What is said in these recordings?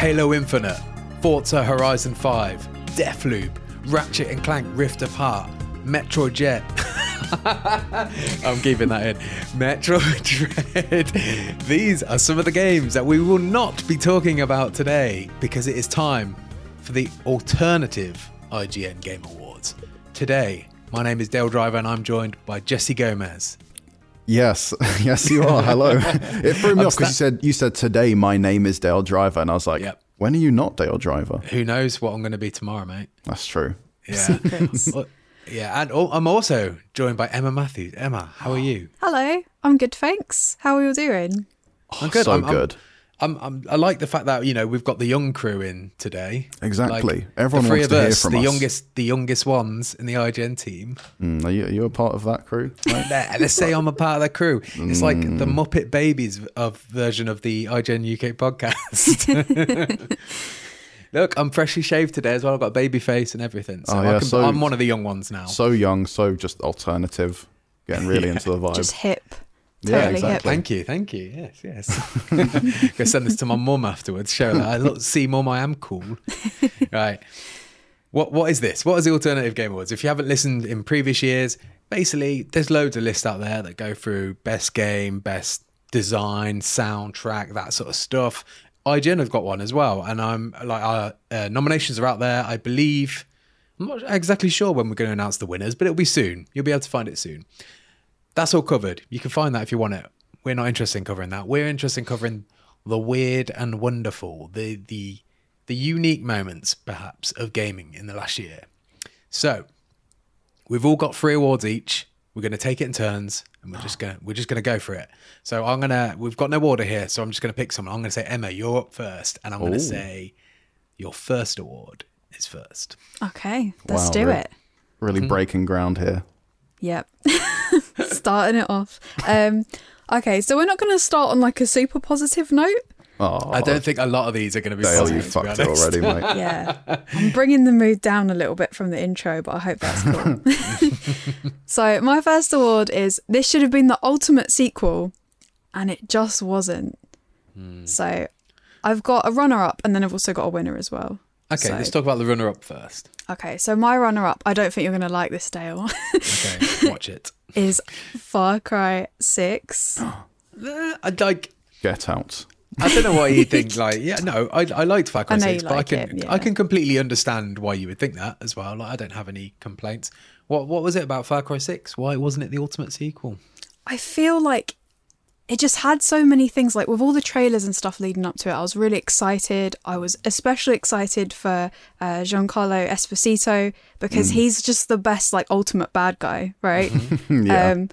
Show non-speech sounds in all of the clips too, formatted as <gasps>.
Halo Infinite, Forza Horizon 5, Deathloop, Ratchet and Clank Rift Apart, Metroid Jet. <laughs> I'm keeping that in. Metroid Dread. These are some of the games that we will not be talking about today because it is time for the alternative IGN Game Awards. Today, my name is Dale Driver and I'm joined by Jesse Gomez. Yes, <laughs> yes, you are. Hello. <laughs> it threw me off because you said you said today my name is Dale Driver, and I was like, Yep. when are you not Dale Driver? Who knows what I'm going to be tomorrow, mate? That's true. Yeah. <laughs> Well, yeah, and al- I'm also joined by Emma Matthews. Emma, how are you? <gasps> Hello, I'm good, thanks. How are you all doing? I'm good. So I'm, I'm- good. I'm, I'm, I like the fact that you know we've got the young crew in today. Exactly. Like, Everyone the three wants of to hear us, from the us. youngest, the youngest ones in the IGN team. Mm, are, you, are you a part of that crew? <laughs> Right? Let's say I'm a part of the crew. It's like the Mm. Muppet Babies of version of the IGN UK podcast. <laughs> Look, I'm freshly shaved today as well. I've got a baby face and everything. So, Oh, I yeah, can, so- I'm one of the young ones now. so young, so just alternative, getting really <laughs> into the vibe. Just hip. Yeah, Totally exactly. hip. Thank you, thank you. Yes, yes. <laughs> Go send this to my mum afterwards. Show her that I look, see mum, I am cool. <laughs> right. What what is this? What is the alternative game awards? If you haven't listened in previous years, basically there's loads of lists out there that go through best game, best design, soundtrack, that sort of stuff. IGN have got one as well, and I'm like, our uh, nominations are out there. I believe. I'm not exactly sure when we're going to announce the winners, but it'll be soon. You'll be able to find it soon that's all covered. You can find that if you want it. We're not interested in covering that. We're interested in covering the weird and wonderful, the the the unique moments, perhaps, of gaming in the last year. So, we've all got three awards each. We're going to take it in turns, and we're just going to we're just going to go for it. So I'm gonna we've got no order here, so I'm just going to pick someone. I'm going to say Emma, you're up first, and I'm going to say your first award is first. Okay, let's Wow, do really? it. Really mm-hmm. breaking ground here. Yep. <laughs> Starting it off. Um, okay, so we're not going to start on like a super positive note. Oh, I don't think a lot of these are going to be Dale, you positive, to be fucked it already, mate. Yeah. <laughs> I'm bringing the mood down a little bit from the intro, but I hope that's cool. <laughs> so, my first award is this should have been the ultimate sequel, and it just wasn't. Hmm. So, I've got a runner up, and then I've also got a winner as well. Okay, So- let's talk about the runner up first. Okay, so my runner up, I don't think you're going to like this, Dale, Okay, <laughs> watch it. is Far Cry 6. <gasps> Uh, I like. Get out. I don't know why you think <laughs> like. Yeah, no, I I liked Far Cry I know 6, you but I like can it, yeah. I can completely understand why you would think that as well. Like, I don't have any complaints. What what was it about Far Cry 6? Why wasn't it the ultimate sequel? I feel like it just had so many things. Like with all the trailers and stuff leading up to it, I was really excited. I was especially excited for uh, Giancarlo Esposito because he's just the best, like ultimate bad guy, right? <laughs> Yeah. Um,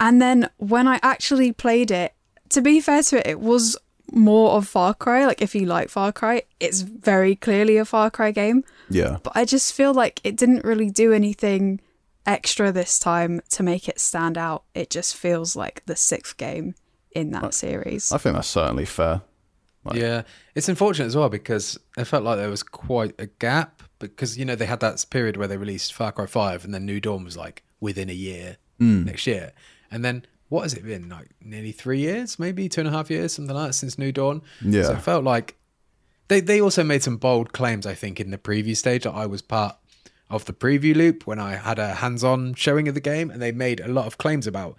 and then when I actually played it, to be fair to it, it was more of Far Cry. Like if you like Far Cry, it's very clearly a Far Cry game. yeah. But I just feel like it didn't really do anything extra this time to make it stand out. It just feels like the sixth game in that series. I think that's certainly fair. Like- yeah, it's unfortunate as well because it felt like there was quite a gap because you know they had that period where they released Far Cry Five and then New Dawn was like within a year hmm. next year, and then what has it been like nearly three years, maybe two and a half years, something like that since New Dawn. Yeah. so it felt like they they also made some bold claims. I think in the preview stage that I was part of the preview loop when I had a hands-on showing of the game, and they made a lot of claims about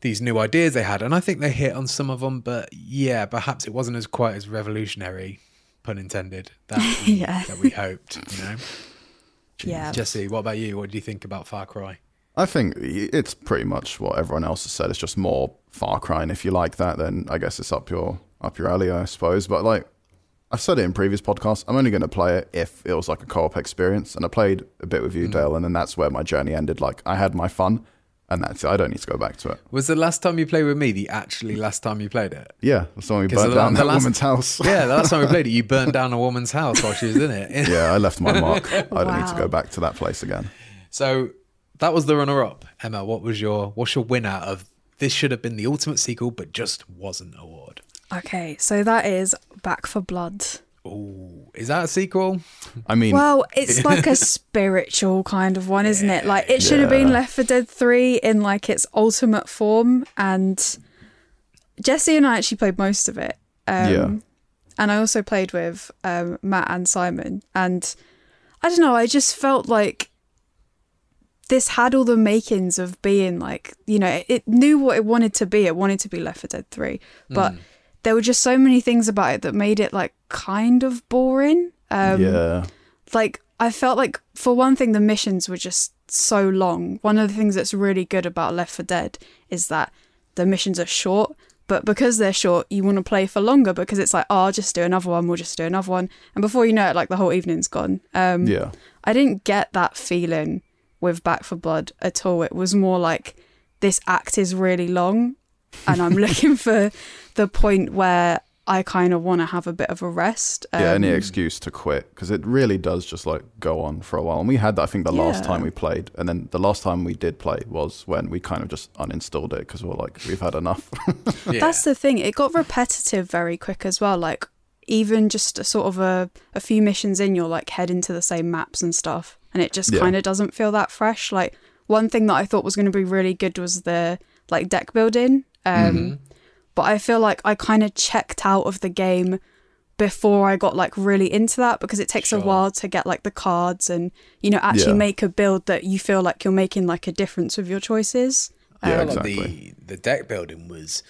these new ideas they had, and I think they hit on some of them. But yeah, perhaps it wasn't as quite as revolutionary, pun intended, that <laughs> we, Yeah. that we hoped. You know, <laughs> yeah. Jesse, what about you? What do you think about Far Cry? I think it's pretty much what everyone else has said. It's just more Far Cry, and if you like that, then I guess it's up your up your alley, I suppose. But like I've said it in previous podcasts, I'm only going to play it if it was like a co-op experience. And I played a bit with you, mm. Dale, and then that's where my journey ended. Like I had my fun, and that's it. I don't need to go back to it. Was the last time you played with me the actually last time you played it? Yeah, that's when we burnt the- down the that last- woman's house. <laughs> Yeah, the last time we played it, you burned <laughs> down a woman's house while she was in it. <laughs> yeah, I left my mark. I don't need to go back to that place again. So that was the runner-up. Emma, what was your what's your win out of this? Should have been the ultimate sequel, but just wasn't award. Okay, so that is Back 4 Blood. Ooh, is that a sequel? I mean, Well, it's <laughs> like a spiritual kind of one, isn't it? Like it should have been Left 4 Dead 3 in like its ultimate form and Jesse and I actually played most of it. Um, Yeah. And I also played with um, Matt and Simon and I don't know, I just felt like this had all the makings of being like, you know, it knew what it wanted to be. It wanted to be Left 4 Dead 3. But there were just so many things about it that made it like kind of boring. Um, yeah, like I felt like for one thing the missions were just so long. One of the things that's really good about Left 4 Dead is that the missions are short, but because they're short, you want to play for longer because it's like, oh, I'll just do another one, we'll just do another one, and before you know it, like the whole evening's gone. Um, yeah, I didn't get that feeling with Back 4 Blood at all. It was more like this act is really long, and I'm <laughs> looking for the point where I kind of want to have a bit of a rest. yeah. Any Um, excuse to quit because it really does just like go on for a while. And we had that. I think the last Yeah. time we played, and then the last time we did play was when we kind of just uninstalled it because we we're like, we've had enough. <laughs> Yeah. That's the thing. It got repetitive very quick as well. Like even just a sort of a, a few missions in, you're like heading to the same maps and stuff, and it just Yeah. kind of doesn't feel that fresh. Like one thing that I thought was going to be really good was the like deck building. Um, But I feel like I kind of checked out of the game before I got like really into that because it takes a while to get like the cards and you know actually Yeah. make a build that you feel like you're making like a difference with your choices. Yeah, I felt like exactly. the the deck building was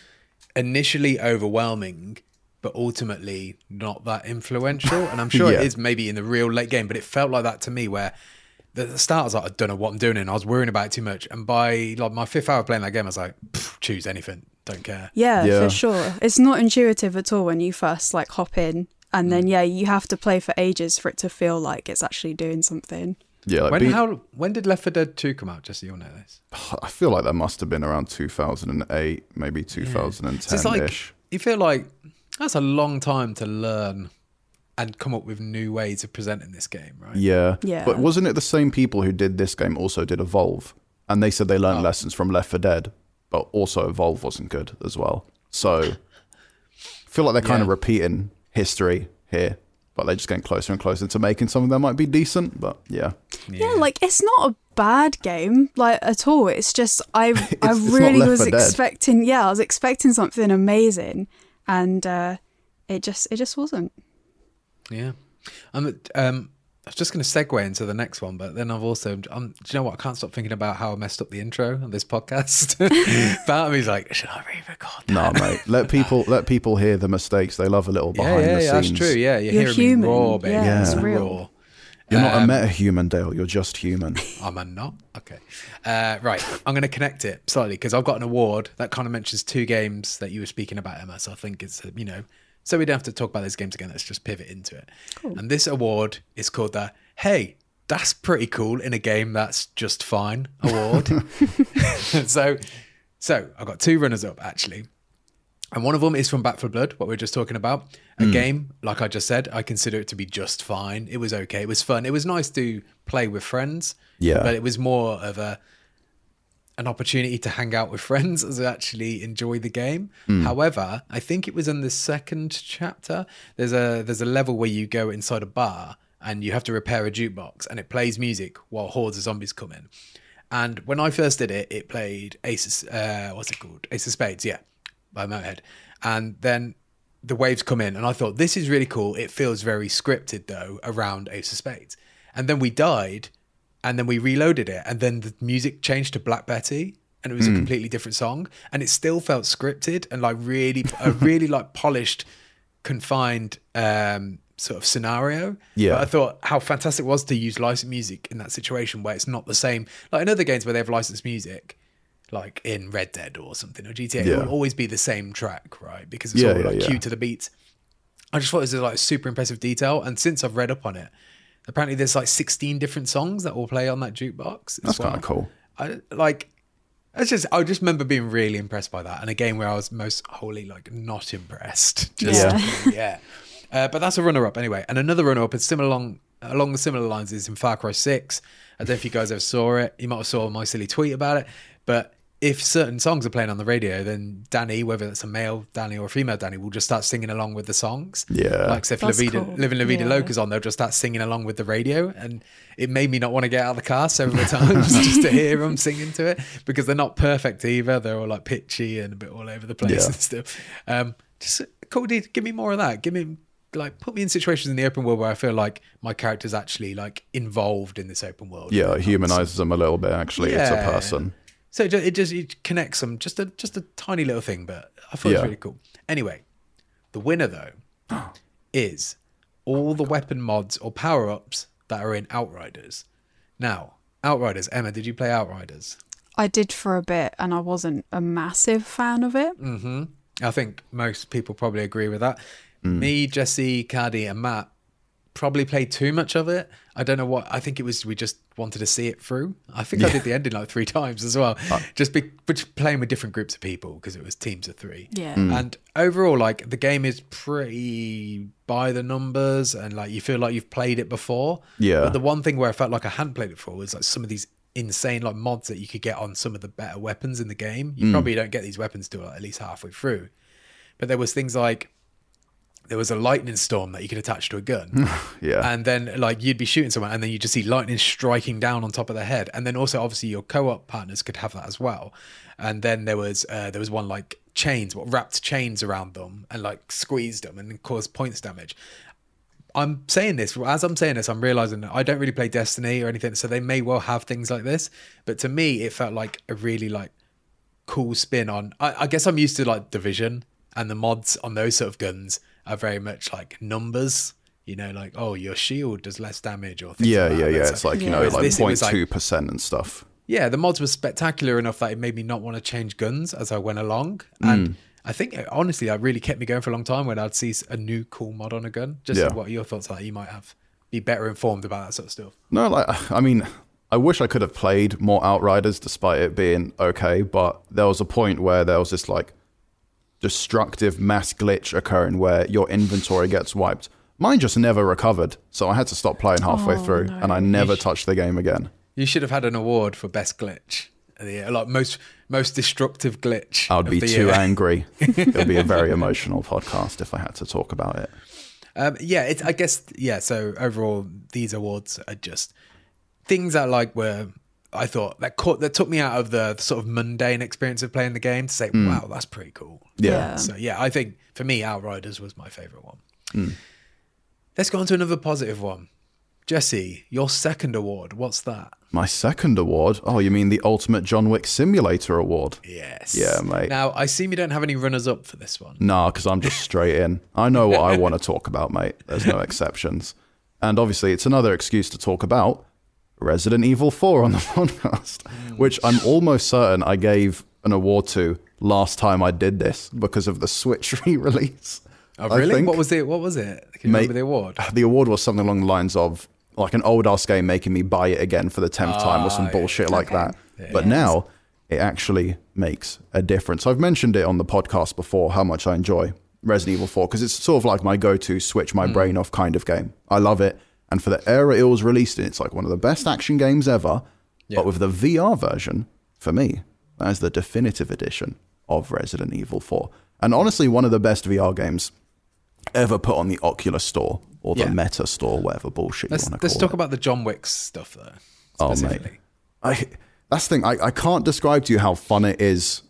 initially overwhelming, but ultimately not that influential. And I'm sure <laughs> Yeah. it is maybe in the real late game, but it felt like that to me where at the start I was like, I don't know what I'm doing, and I was worrying about it too much. And by like my fifth hour playing that game, I was like, choose anything, don't care. Yeah, Yeah. for sure. It's not intuitive at all when you first like hop in, and Mm. then yeah, you have to play for ages for it to feel like it's actually doing something. yeah, like When beat- how when did Left 4 Dead 2 come out? Just so you'll know this. <sighs> I feel like that must have been around 2008, maybe 2010 So it's like ish. you feel like that's a long time to learn and come up with new ways of presenting this game, right? Yeah. Yeah. But wasn't it the same people who did this game also did Evolve? And they said they learned Oh. lessons from Left 4 Dead, but also Evolve wasn't good as well. So I feel like they're kind of repeating history here, but they're just getting closer and closer to making something that might be decent. But yeah. Yeah, like it's not a bad game like at all. It's just I <laughs> I it's not really was 4 Dead. expecting yeah, I was expecting something amazing, and uh, it just it just wasn't. Yeah. I'm, um, I was just going to segue into the next one, but then I've also, um, do you know what? I can't stop thinking about how I messed up the intro of this podcast. <laughs> Part of me's like, should I re-record that? No, mate. Let <laughs> people let people hear the mistakes. They love a little Yeah, behind yeah, the yeah, that's true. Yeah, you're, You're hearing human. me raw, baby. Yeah, it's real. You're not Um, a meta human, Dale. You're just human. <laughs> I'm I not? Okay. Uh, right. I'm going to connect it slightly because I've got an award that kind of mentions two games that you were speaking about, Emma. So I think it's, uh, you know, so we don't have to talk about those games again. Let's just pivot into it. And this award is called the Hey, that's pretty cool in a game that's just fine award. <laughs> <laughs> so, so I've got two runners up actually. And one of them is from Back 4 Blood, what we are just talking about. A hmm. game, like I just said, I consider it to be just fine. It was okay. It was fun. It was nice to play with friends. Yeah. But it was more of a an opportunity to hang out with friends <laughs> as actually enjoy the game. However, I think it was in the second chapter. There's a there's a level where you go inside a bar and you have to repair a jukebox and it plays music while hordes of zombies come in. And when I first did it, it played Ace of, uh, what's it called? Ace of Spades, yeah, by Motorhead. And then the waves come in, and I thought this is really cool. It feels very scripted though around Ace of Spades. And then we died, and then we reloaded it, and then the music changed to Black Betty, and it was a completely different song, and it still felt scripted and like really, a really like polished, confined um, sort of scenario. Yeah. But I thought how fantastic it was to use licensed music in that situation where it's not the same. Like in other games where they have licensed music, like in Red Dead or something or GTA, it will always be the same track, right? Because it's Yeah, all yeah, like yeah. cued to the beats. I just thought it was like super impressive detail. And since I've read up on it, apparently there's like 16 different songs that will play on that jukebox. That's well. kind of cool. I like I just I just remember being really impressed by that, and a game where I was most wholly like not impressed. <laughs> Just, Yeah. yeah. Uh, but that's a runner-up anyway, and another runner-up is similar along along the similar lines is in Far Cry Six. I don't know if you guys ever saw it. You might have saw my silly tweet about it, but if certain songs are playing on the radio, then Danny, whether it's a male Danny or a female Danny, will just start singing along with the songs. Yeah. like so if La That's Vida, cool. Living La Vida Yeah. Loca's on, they'll just start singing along with the radio, and it made me not want to get out of the car several <laughs> times just to hear them singing to it because they're not perfect either. They're all like pitchy and a bit all over the place Yeah. and stuff. Um, just cool, dude. Give me more of that. Give me like put me in situations in the open world where I feel like my character's actually like involved in this open world. Yeah, it humanizes them a little bit. Actually, it's a person. So it just, it just it connects them. Just a just a tiny little thing, but I thought it Yeah. was really cool. Anyway, the winner though <gasps> is all the weapon mods or power ups that are in Outriders. Now, Outriders. Emma, did you play Outriders? I did for a bit, and I wasn't a massive fan of it. I think most people probably agree with that. Mm. Me, Jesse, Caddy, and Matt probably played too much of it. I don't know what. I think it was we just wanted to see it through. I think I did the ending like three times as well, Uh. just be, but playing with different groups of people because it was teams of three. Yeah. Mm. And overall, like the game is pretty by the numbers, and like you feel like you've played it before. Yeah. But the one thing where I felt like I hadn't played it before was like some of these insane like mods that you could get on some of the better weapons in the game. Mm. You probably don't get these weapons till like, at least halfway through. But there was things like there was a lightning storm that you could attach to a gun. <laughs> Yeah. And then like you'd be shooting someone and then you just see lightning striking down on top of their head. And then also obviously your co-op partners could have that as well. And then there was uh, there was one like chains, what wrapped chains around them and like squeezed them and caused points damage. I'm saying this as I'm saying this, I'm realizing that I don't really play Destiny or anything, so they may well have things like this. But to me, it felt like a really like cool spin on. I, I guess I'm used to like Division and the mods on those sort of guns are very much like numbers. You know, like oh, your shield does less damage or things yeah, like that. yeah, yeah. That's It's like, you Yeah. know, Whereas like this, it was like- 0.2% and stuff. yeah, the mods were spectacular enough that it made me not want to change guns as I went along. Mm. And I think honestly, that really kept me going for a long time when I'd see a new cool mod on a gun. Just Yeah. what are your thoughts on that? You might have be better informed about that sort of stuff. No, like <laughs> I mean, I wish I could have played more Outriders despite it being okay, but there was a point where there was this like destructive mass glitch occurring where your inventory gets wiped. Mine just never recovered, so I had to stop playing halfway Oh, through, no. and I never touched the game again. You should have had an award for best glitch. Yeah, like most most destructive glitch. I would be too year. angry. <laughs> it would be a very emotional podcast if I had to talk about it. Um, yeah, it's, I guess yeah. So overall, these awards are just things that like were I thought that caught that took me out of the sort of mundane experience of playing the game to say, wow, that's pretty cool. Yeah. Yeah. So yeah, I think for me, Outriders was my favorite one. Hmm. Let's go on to another positive one. Jesse, your second award. What's that? My second award? Oh, you mean the Ultimate John Wick Simulator Award? Yes. Yeah, mate. Now I assume you don't have any runners up for this one. Nah, because I'm just straight in. I know what I want to talk about, mate. There's no exceptions. And obviously, it's another excuse to talk about Resident Evil 4 on the <laughs> podcast, which I'm almost certain I gave an award to last time I did this because of the Switch <laughs> re release. Oh, really? What was it? What was it? Can you Mate- remember the award? The award was something along the lines of like an old ass game making me buy it again for the 10th time or some Ah, bullshit like that. But now it actually makes a difference. I've mentioned it on the podcast before how much I enjoy Resident Evil 4 because it's sort of like my go to switch my brain off kind of game. I love it. And for the era it was released in, it's like one of the best action games ever. Yeah. But with the VR version, for me, that is the definitive edition of Resident Evil 4. And honestly, one of the best VR games ever put on the Oculus store or the Yeah. Meta store, whatever bullshit Let's you want to let's talk it. about the John Wick stuff though. Oh, mate. I, that's the thing. I, I can't describe to you how fun it is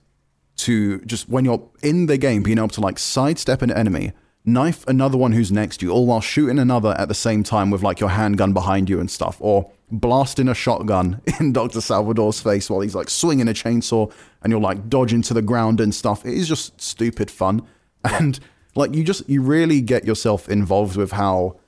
to just when you're in the game, being able to like sidestep an enemy, knife another one who's next to you, all while shooting another at the same time with like your handgun behind you and stuff, or blasting a shotgun <laughs> in Dr. Salvador's face while he's like swinging a chainsaw and you're like dodging to the ground and stuff. It is just stupid fun. And like you just, you really get yourself involved with how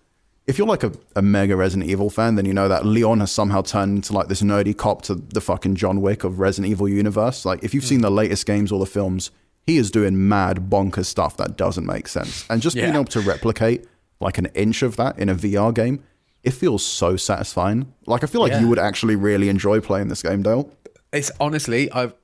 if you're like a, a mega Resident Evil fan, then you know that Leon has somehow turned into like this nerdy cop to the fucking John Wick of Resident Evil universe. Like if you've hmm. seen the latest games or the films, he is doing mad bonkers stuff that doesn't make sense. And just being able to replicate like an inch of that in a VR game, it feels so satisfying. Like I feel like Yeah. you would actually really enjoy playing this game, Dale. It's honestly, I've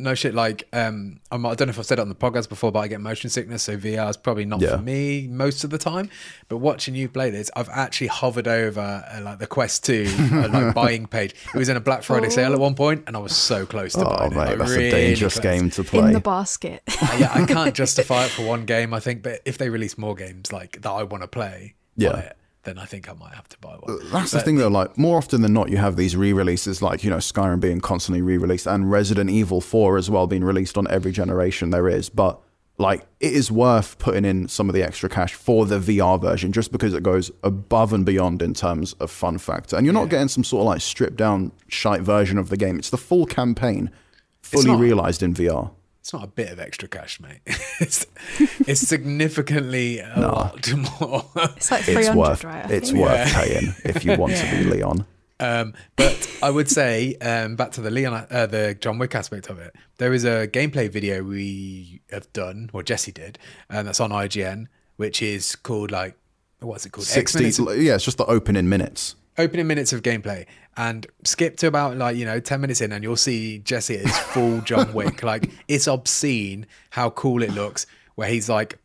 no shit. Like, um, I'm, I don't know if I've said it on the podcast before, but I get motion sickness, so VR is probably not Yeah. for me most of the time. But watching you play this, I've actually hovered over uh, like the Quest Two <laughs> uh, like buying page. It was in a Black Friday sale at one point, and I was so close to Oh, buying it. mate, Like, that's really a dangerous close. game to play. in the basket. Uh, yeah, I can't <laughs> justify it for one game. I think, but if they release more games like that I want to play, Yeah. on it, then I think I might have to buy one. That's the thing though, like more often than not you have these re-releases like, you know, Skyrim being constantly re-released and Resident Evil 4 as well being released on every generation there is, but like it is worth putting in some of the extra cash for the VR version just because it goes above and beyond in terms of fun factor. And you're not getting some sort of like stripped down shite version of the game. It's the full campaign fully realized in VR. It's not a bit of extra cash, mate. <laughs> it's, it's significantly a <laughs> lot more. It's like 300, It's worth right? It's think? worth paying if you want to be Leon. Um, but I would say, um, back to the Leon, uh, the John Wick aspect of it. There is a gameplay video we have done, or Jesse did, and that's on IGN, which is called like, what's it called? X 60 minutes of- yeah, it's just the opening minutes. Opening minutes of gameplay and skip to about like you know 10 minutes in and you'll see jesse is full john wick. <laughs> Like it's obscene how cool it looks where he's like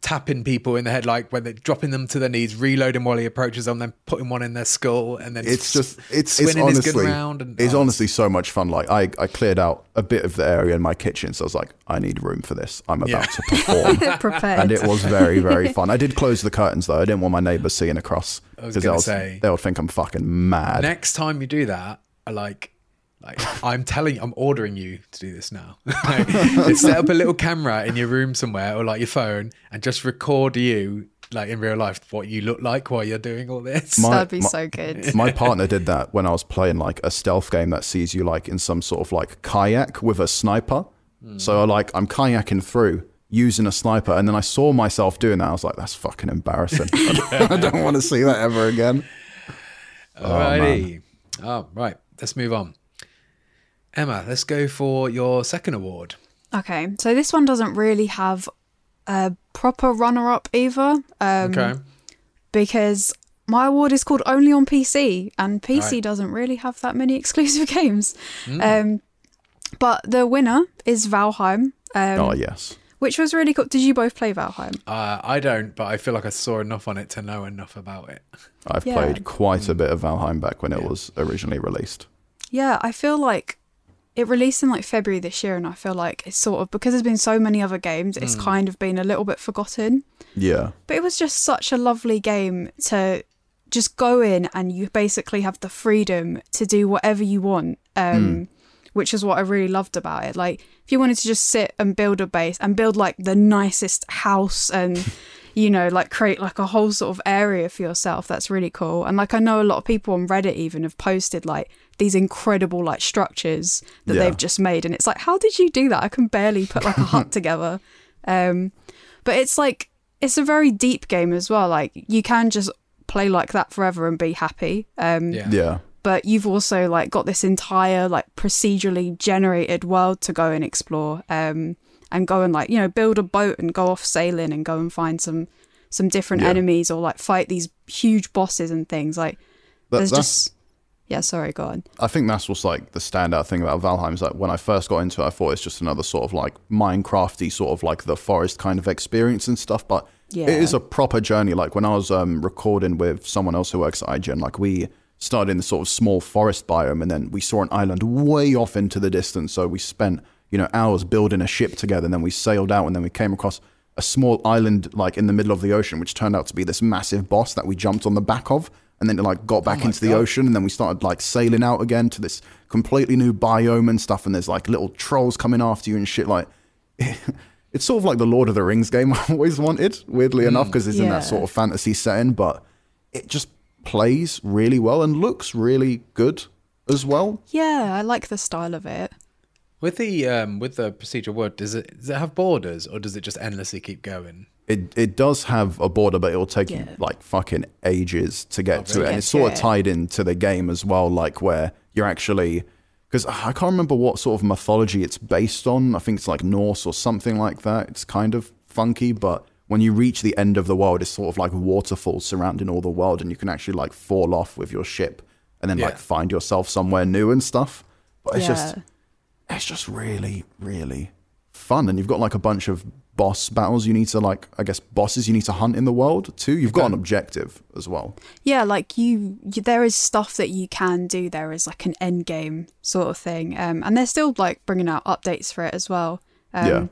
tapping people in the head like when they're dropping them to their knees reloading while he approaches them then putting one in their skull and then it's just it's spinning it's his gun honestly around and it's oh, honestly so much fun. Like I, I cleared out a bit of the area in my kitchen so i was like i need room for this. I'm about Yeah. to perform. <laughs> Prepared. and it was very very <laughs> fun. I did close the curtains though. I didn't want my neighbors seeing across because they'll, they'll think i'm fucking mad. next time you do that I like like I'm telling you, I'm ordering you to do this now. <laughs> Like, set up a little camera in your room somewhere or like your phone and just record you like in real life what you look like while you're doing all this. My- That'd be my- so good. <laughs> my partner did that when i was playing like a stealth game that sees you like in some sort of like kayak with a sniper hmm. so like i'm kayaking through using a sniper and then i saw myself doing that i was like that's fucking embarrassing <laughs> i don't want to see that ever again Alrighty. Oh, right. Let's move on. Emma, let's go for your second award. Okay, so this one doesn't really have a proper runner up either. Um, Okay. because my award is called only on PC, and PC Right. Doesn't really have that many <laughs> exclusive games. Um, but the winner is Valheim, um, oh yes which was really cool. Did you both play Valheim? Uh, I don't, but I feel like I saw enough on it to know enough about it. I've Yeah. played quite a bit of Valheim back when it was originally released. Yeah, I feel like it released in like February this year, and I feel like it's sort of because there's been so many other games, it's Hmm. kind of been a little bit forgotten. Yeah. But it was just such a lovely game to just go in and you basically have the freedom to do whatever you want. Um, Which is what I really loved about it. Like, if you wanted to just sit and build a base and build like the nicest house and, <laughs> you know, like create like a whole sort of area for yourself, that's really cool. And like, I know a lot of people on Reddit even have posted like these incredible like structures that Yeah. they've just made. And it's like, how did you do that? I can barely put like a hut <laughs> together. Um, but it's like it's a very deep game as well. Like you can just play like that forever and be happy. Um, Yeah. Yeah. But you've also like got this entire like procedurally generated world to go and explore. Um, and go and like you know build a boat and go off sailing and go and find some some different Yeah. enemies or like fight these huge bosses and things. Like That- there's that's- just yeah. Sorry, go on. I think that's what's like the standout thing about Valheim is that when I first got into it, I thought it's just another sort of like Minecrafty sort of like the forest kind of experience and stuff. But Yeah. it is a proper journey. Like when I was um, recording with someone else who works at IGN, like we started in the sort of small forest biome and then we saw an island way off into the distance. So we spent, you know, hours building a ship together and then we sailed out and then we came across a small island like in the middle of the ocean, which turned out to be this massive boss that we jumped on the back of and then it like got oh back my into the ocean and then we started like sailing out again to this completely new biome and stuff and there's like little trolls coming after you and shit like <laughs> it's sort of like the Lord of the Rings game <laughs> I always wanted, weirdly mm, enough, because it's in that sort of fantasy setting, but it just plays really well and looks really good as well. Yeah, I like the style of it. With the um, with the procedural world, does it does it have borders or does it just endlessly keep going? It it does have a border, but it'll take you like fucking ages to get to it, and it's sort to of tied into the game as well, like where you're actually because I can't remember what sort of mythology it's based on. I think it's like Norse or something like that. It's kind of funky, but when you reach the end of the world, it's sort of like waterfalls surrounding all the world, and you can actually like fall off with your ship and then Yeah. like find yourself somewhere new and stuff. But it's just Yeah. It's just really, really fun. And you've got like a bunch of boss battles you need to like, I guess, bosses you need to hunt in the world too. You've got an objective as well. Yeah, like you, you, there is stuff that you can do. There is like an end game sort of thing, um, and they're still like bringing out updates for it as well. Um, Yeah.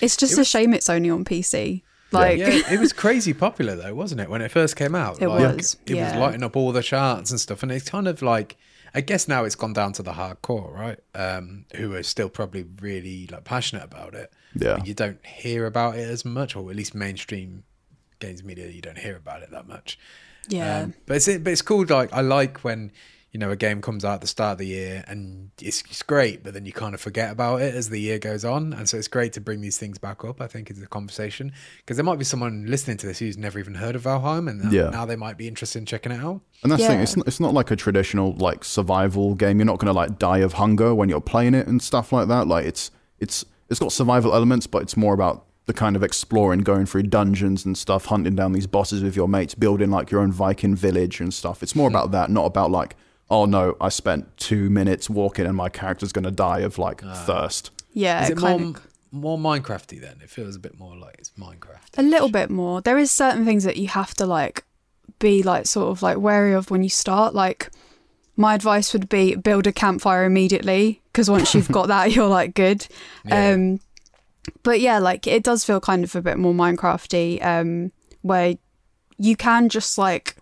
it's just a shame it's only on PC. Like, yeah, it was crazy popular though, wasn't it? When it first came out, <laughs> It like, was, It yeah. was lighting up all the charts and stuff, and it's kind of like, I guess now it's gone down to the hardcore, right? Um, who are still probably really like passionate about it. Yeah. But you don't hear about it as much, or at least mainstream games media, you don't hear about it that much. yeah, Um, but it's but it's cool. Like I like when you know a game comes out at the start of the year and it's, it's great, but then you kind of forget about it as the year goes on. And so it's great to bring these things back up. I think is a conversation because there might be someone listening to this who's never even heard of Valheim, and now, Yeah. now they might be interested in checking it out. And that's the thing. It's not, it's not like a traditional like survival game. You're not going to like die of hunger when you're playing it and stuff like that. Like it's it's it's got survival elements, but it's more about the kind of exploring, going through dungeons and stuff, hunting down these bosses with your mates, building like your own Viking village and stuff. It's more hmm. about that, not about like, oh no, I spent two minutes walking and my character's going to die of like thirst. yeah. Is it it kind more of more Minecrafty then? It feels a bit more like it's Minecraft. a little bit more. There is certain things that you have to like be like sort of like wary of when you start. Like my advice would be build a campfire immediately because once you've <laughs> got that, you're like good. Yeah. Um, but yeah, like it does feel kind of a bit more Minecrafty, um, where you can just like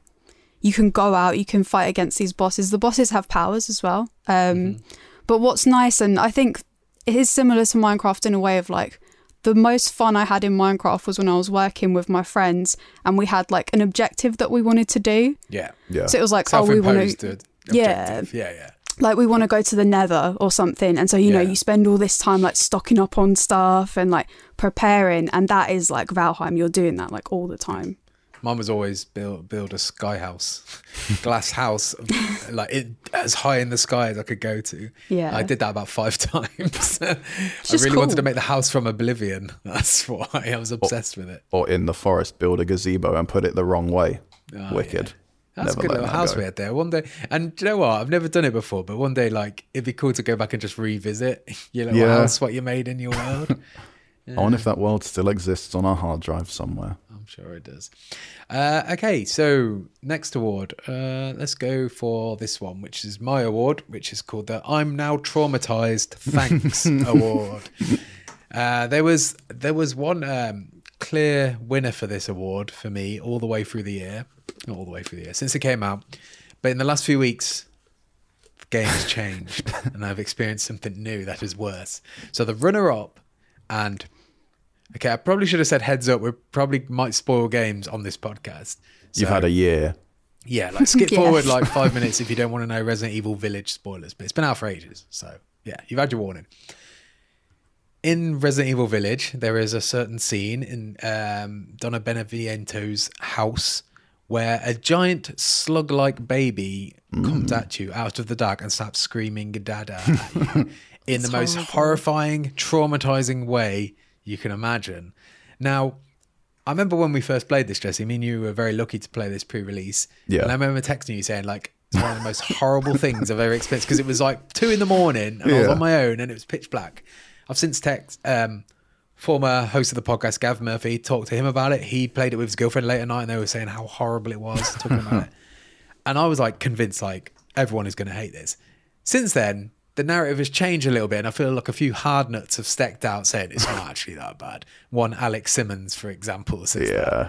you can go out, you can fight against these bosses. The bosses have powers as well. Um, But what's nice, and I think it is similar to Minecraft in a way of like the most fun I had in Minecraft was when I was working with my friends and we had like an objective that we wanted to do. Yeah. Yeah. So it was like, oh, we want to, Yeah. Yeah, yeah. like we want to go to the nether or something and so you know you spend all this time like stocking up on stuff and like preparing and that is like valheim you're doing that like all the time Mine was always build build a sky house, <laughs> glass house, like it, as high in the sky as I could go to. Yeah. I did that about five <laughs> times. <laughs> I just really wanted to make the house from Oblivion. That's why I was obsessed with it. or in the forest, build a gazebo and put it the wrong way. Oh, Wicked. yeah. That's Never a good little house go. we had there. One day, and do you know what? I've never done it before, but one day, like, it'd be cool to go back and just revisit your little Yeah. house, what you made in your world. I wonder if that world still exists on our hard drive somewhere. I'm sure it does. Uh, okay, so next award. Uh, let's go for this one, which is my award, which is called the "I'm Now Traumatized Thanks <laughs> Award." Uh, there was there was one um, clear winner for this award for me all the way through the year, not all the way through the year since it came out, but in the last few weeks, the game's changed, and I've experienced something new that is worse. So the runner-up and Okay, I probably should have said heads up. We probably might spoil games on this podcast. You've had a year. yeah, like skip <laughs> Yeah. forward like five minutes if you don't want to know Resident Evil Village spoilers. But it's been out for ages, so yeah, you've had your warning. In Resident Evil Village, there is a certain scene in um, Donna Beneviento's house where a giant slug-like baby comes at you out of the dark and starts screaming "Dada!" at you <laughs> in the most horrifying, traumatizing way you can imagine. Now, I remember when we first played this, Jesse. Me and you were very lucky to play this pre-release. Yeah. And I remember texting you saying like it's one of the most horrible things I've ever experienced because it was like two in the morning and I was on my own and it was pitch black. I've since text um, former host of the podcast, Gav Murphy, talked to him about it. He played it with his girlfriend late at night and they were saying how horrible it was talking about <laughs> it. And I was like convinced like everyone is going to hate this. Since then, the narrative has changed a little bit, and I feel like a few hard nuts have stecked out saying it's not actually that bad. One Alex Simmons, for example, says that. Yeah.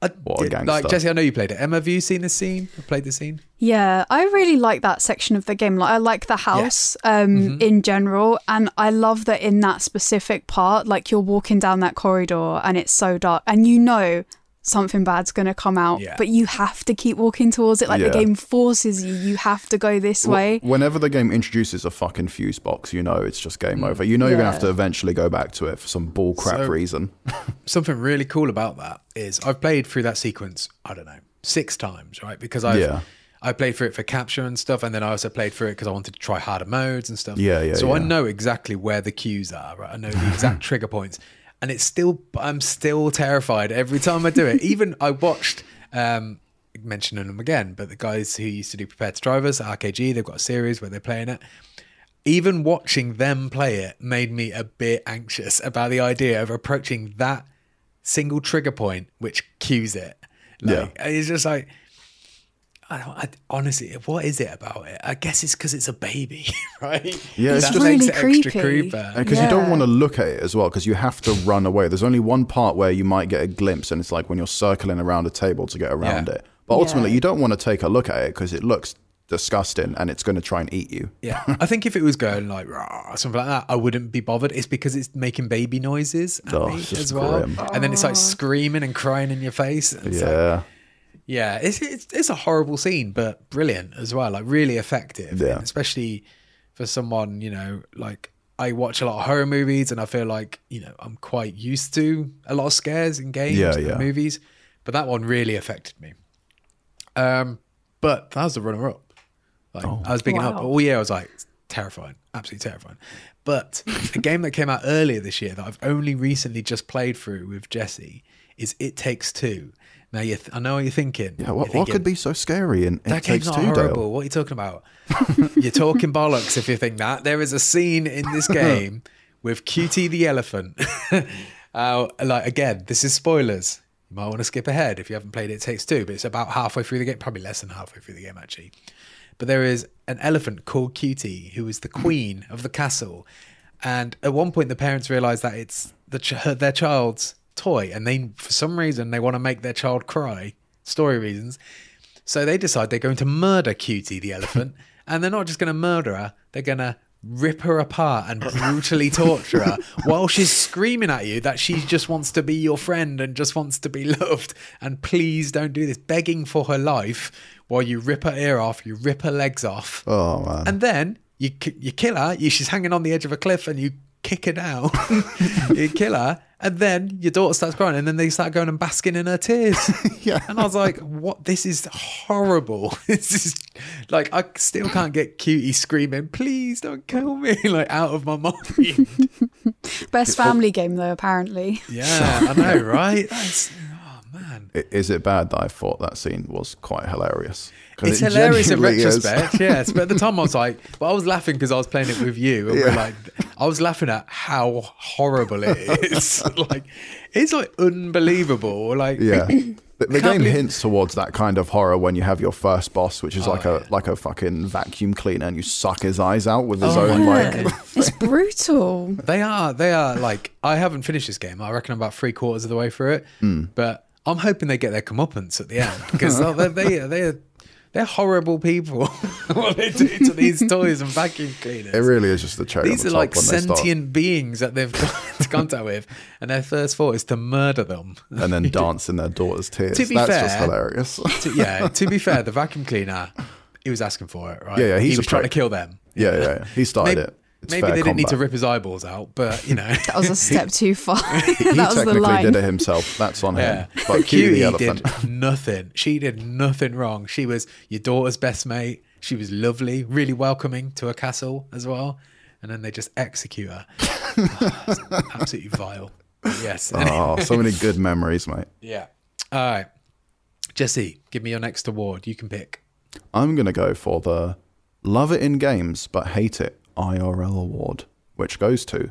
I What a did- gangster. like Jesse, I know you played it. Emma, have you seen the scene? Or played the scene? Yeah, I really like that section of the game. Like, I like the house um, in general, and I love that in that specific part, like you're walking down that corridor and it's so dark, and you know something bad's going to come out, Yeah. but you have to keep walking towards it. Like Yeah. the game forces you, you have to go this way. Whenever the game introduces a fucking fuse box, you know it's just game mm. over. You know you're gonna have to eventually go back to it for some bull crap So- reason. <laughs> Something really cool about that is I've played through that sequence. I don't know six times, right? Because I've Yeah. I played through it for capture and stuff, and then I also played through it because I wanted to try harder modes and stuff. Yeah, yeah, So I know exactly where the cues are. Right? I know the exact <laughs> trigger points, and it's still I'm still terrified every time I do it. <laughs> Even I watched. um mentioning them again, but the guys who used to do Prepared to Drivers, RKG, they've got a series where they're playing it. even watching them play it made me a bit anxious about the idea of approaching that single trigger point which cues it. Like, It's just like, I don't, I, honestly, what is it about it? I guess it's because it's a baby, <laughs> right? Yeah, it's that just- makes Really it extra creepy. creeper. because you don't want to look at it as well because you have to run away there's only one part where you might get a glimpse and it's like when you're circling around a table to get around Yeah. it but ultimately Yeah. you don't want to take a look at it because it looks disgusting and it's going to try and eat you Yeah, <laughs> I think if it was going like "Rah," something like that, I wouldn't be bothered. It's because it's making baby noises at Oh, me as well, grim. and then it's like oh. screaming and crying in your face. and It's like, yeah yeah, it's, it's it's a horrible scene, but brilliant as well. Like really effective, Yeah. especially for someone you know like. I watch a lot of horror movies, and I feel like you know I'm quite used to a lot of scares in games Yeah, and yeah. movies, but that one really affected me. Um, but that was the runner-up. Like Oh. I was picking up Wow. all year. I was like terrifying, absolutely terrifying. But a game that came out earlier this year that I've only recently just played through with Jesse is It Takes Two. Now you, th- I know what you're thinking. yeah what, what could be so scary in it that takes game's not two horrible. Dale? What are you talking about? <laughs> You're talking bollocks if you think that. There is a scene in this <laughs> game with Cutie the elephant. <laughs> uh, like again, this is spoilers. You might want to skip ahead if you haven't played it. It Takes Two, but it's about halfway through the game, probably less than halfway through the game actually. But there is an elephant called Cutie who is the queen of the castle, and at one point the parents realize that it's the ch- her- their child's toy, and they for some reason they want to make their child cry, story reasons. So they decide they're going to murder Cutie the elephant, <laughs> and they're not just going to murder her; they're going to rip her apart and brutally <laughs> torture her while she's screaming at you that she just wants to be your friend and just wants to be <laughs> loved and please don't do this begging for her life while you rip her ear off you rip her legs off oh man and then you you kill her. You, she's hanging on the edge of a cliff, and you kick her down. <laughs> you kill her, and then your daughter starts crying, and then they start going and basking in her tears. <laughs> Yeah. And I was like, "What? This is horrible. <laughs> this is like I still can't get cutie screaming, please don't kill me, like out of my mind." Best family game though, apparently. yeah, I know, right? That's oh man. Is it bad that I thought that scene was quite hilarious 'Cause It's it hilarious in genuinely is. retrospect, <laughs> yes. But at the time, I was like, but I was laughing because I was playing it with you, and we're like, I was laughing at how horrible it <laughs> is. <laughs> like, it's like unbelievable. Like, Yeah. The, the game believe- hints towards that kind of horror when you have your first boss, which is like a Oh, yeah. like a fucking vacuum cleaner, and you suck his eyes out with his Oh, own yeah. like. it's brutal. they are, they are like, I haven't finished this game. I reckon I'm about three quarters of the way through it, Hmm. but I'm hoping they get their comeuppance at the end because they they they're they're horrible people. <laughs> what they do to these toys and vacuum cleaners. It really is just the cherry. These on are the like top when they start, sentient beings that they've <laughs> got into contact with, and their first thought is to murder them. and then <laughs> dance in their daughter's tears. To be That's fair- just hilarious. To- yeah, to be fair, the vacuum cleaner, he was asking for it, right? Yeah, yeah, he was trying to kill them. yeah, yeah, yeah. He started Maybe, it. It's maybe fair they didn't need to rip his eyeballs out, but you know. That was a step <laughs> too far. He <laughs> that was the technically line. did it himself. That's on Yeah, him. But Cutie the elephant. did <laughs> nothing. She did nothing wrong. She was your daughter's best mate. She was lovely, really welcoming to her castle as well. And then they just execute her. Oh, absolutely vile. But yes. Oh, so many good memories, mate. Yeah. All right. Jesse, give me your next award. You can pick. I'm going to go for the Love It in Games but Hate It IRL award, which goes to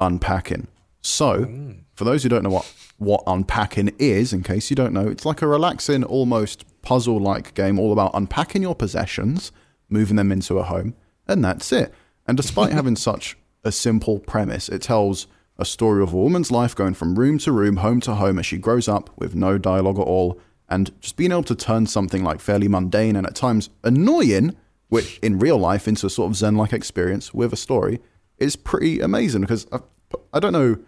Unpacking. So, for those who don't know what, what Unpacking is, in case you don't know, it's like a relaxing, almost puzzle like game all about unpacking your possessions, moving them into a home, and that's it. And despite <laughs> having such a simple premise, it tells a story of a woman's life going from room to room, home to home as she grows up with no dialogue at all, and just being able to turn something like fairly mundane and at times annoying, which in real life into a sort of zen like experience with a story, is pretty amazing because I, I don't know.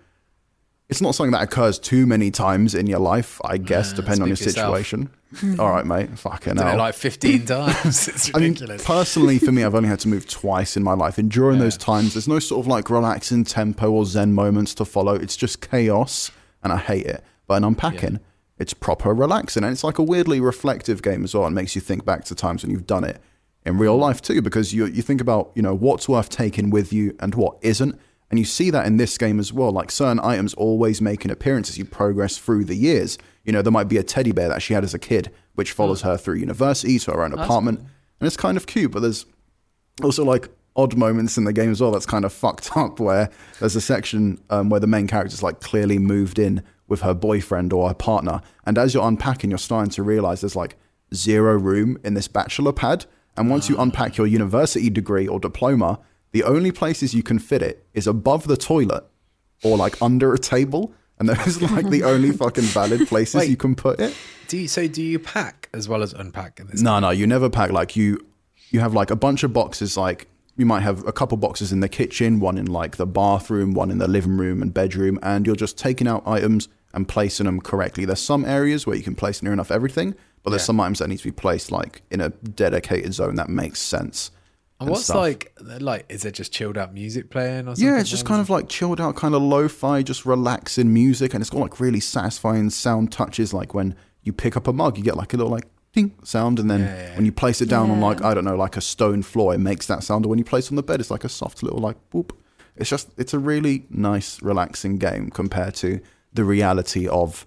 It's not something that occurs too many times in your life, I guess, Uh, depending on your situation. All right, mate. Fucking hell. like 15 times. <laughs> It's I mean, personally, for me, I've only had to move twice in my life, and during those times, there's no sort of like relaxing tempo or zen moments to follow. It's just chaos, and I hate it. But in unpacking, it's proper relaxing, and it's like a weirdly reflective game as well. It makes you think back to times when you've done it in real life too, because you you think about you know what's worth taking with you and what isn't, and you see that in this game as well. Like certain items always make an appearance as you progress through the years. You know, there might be a teddy bear that she had as a kid, which follows her through university to her own apartment, and it's kind of cute. But there's also like odd moments in the game as well that's kind of <laughs> fucked up where there's a section um, where the main character's like clearly moved in with her boyfriend or her partner and as you're unpacking you're starting to realize there's like zero room in this bachelor pad and once you unpack your university degree or diploma the only places you can fit it is above the toilet or like under a table and those are like the only fucking valid places Wait. you can put it Do you, so do you pack as well as unpack in this? no, no, you never pack like you. You have like a bunch of boxes. Like you might have a couple boxes in the kitchen, one in like the bathroom, one in the living room and bedroom, and you're just taking out items and placing them correctly. There's some areas where you can place near enough everything, but there's Yeah. some items that need to be placed like in a dedicated zone that makes sense. And what's stuff. like like is it just chilled out music playing or something? Yeah, it's just kind of like chilled out, kind of lo-fi, just relaxing music, and it's got like really satisfying sound touches. Like when you pick up a mug, you get like a little like ding sound, and then Yeah, yeah, when you place it down on like I don't know, like a stone floor, it makes that sound. Or when you place it on the bed, it's like a soft little like boop. It's just it's a really nice, relaxing game compared to the reality of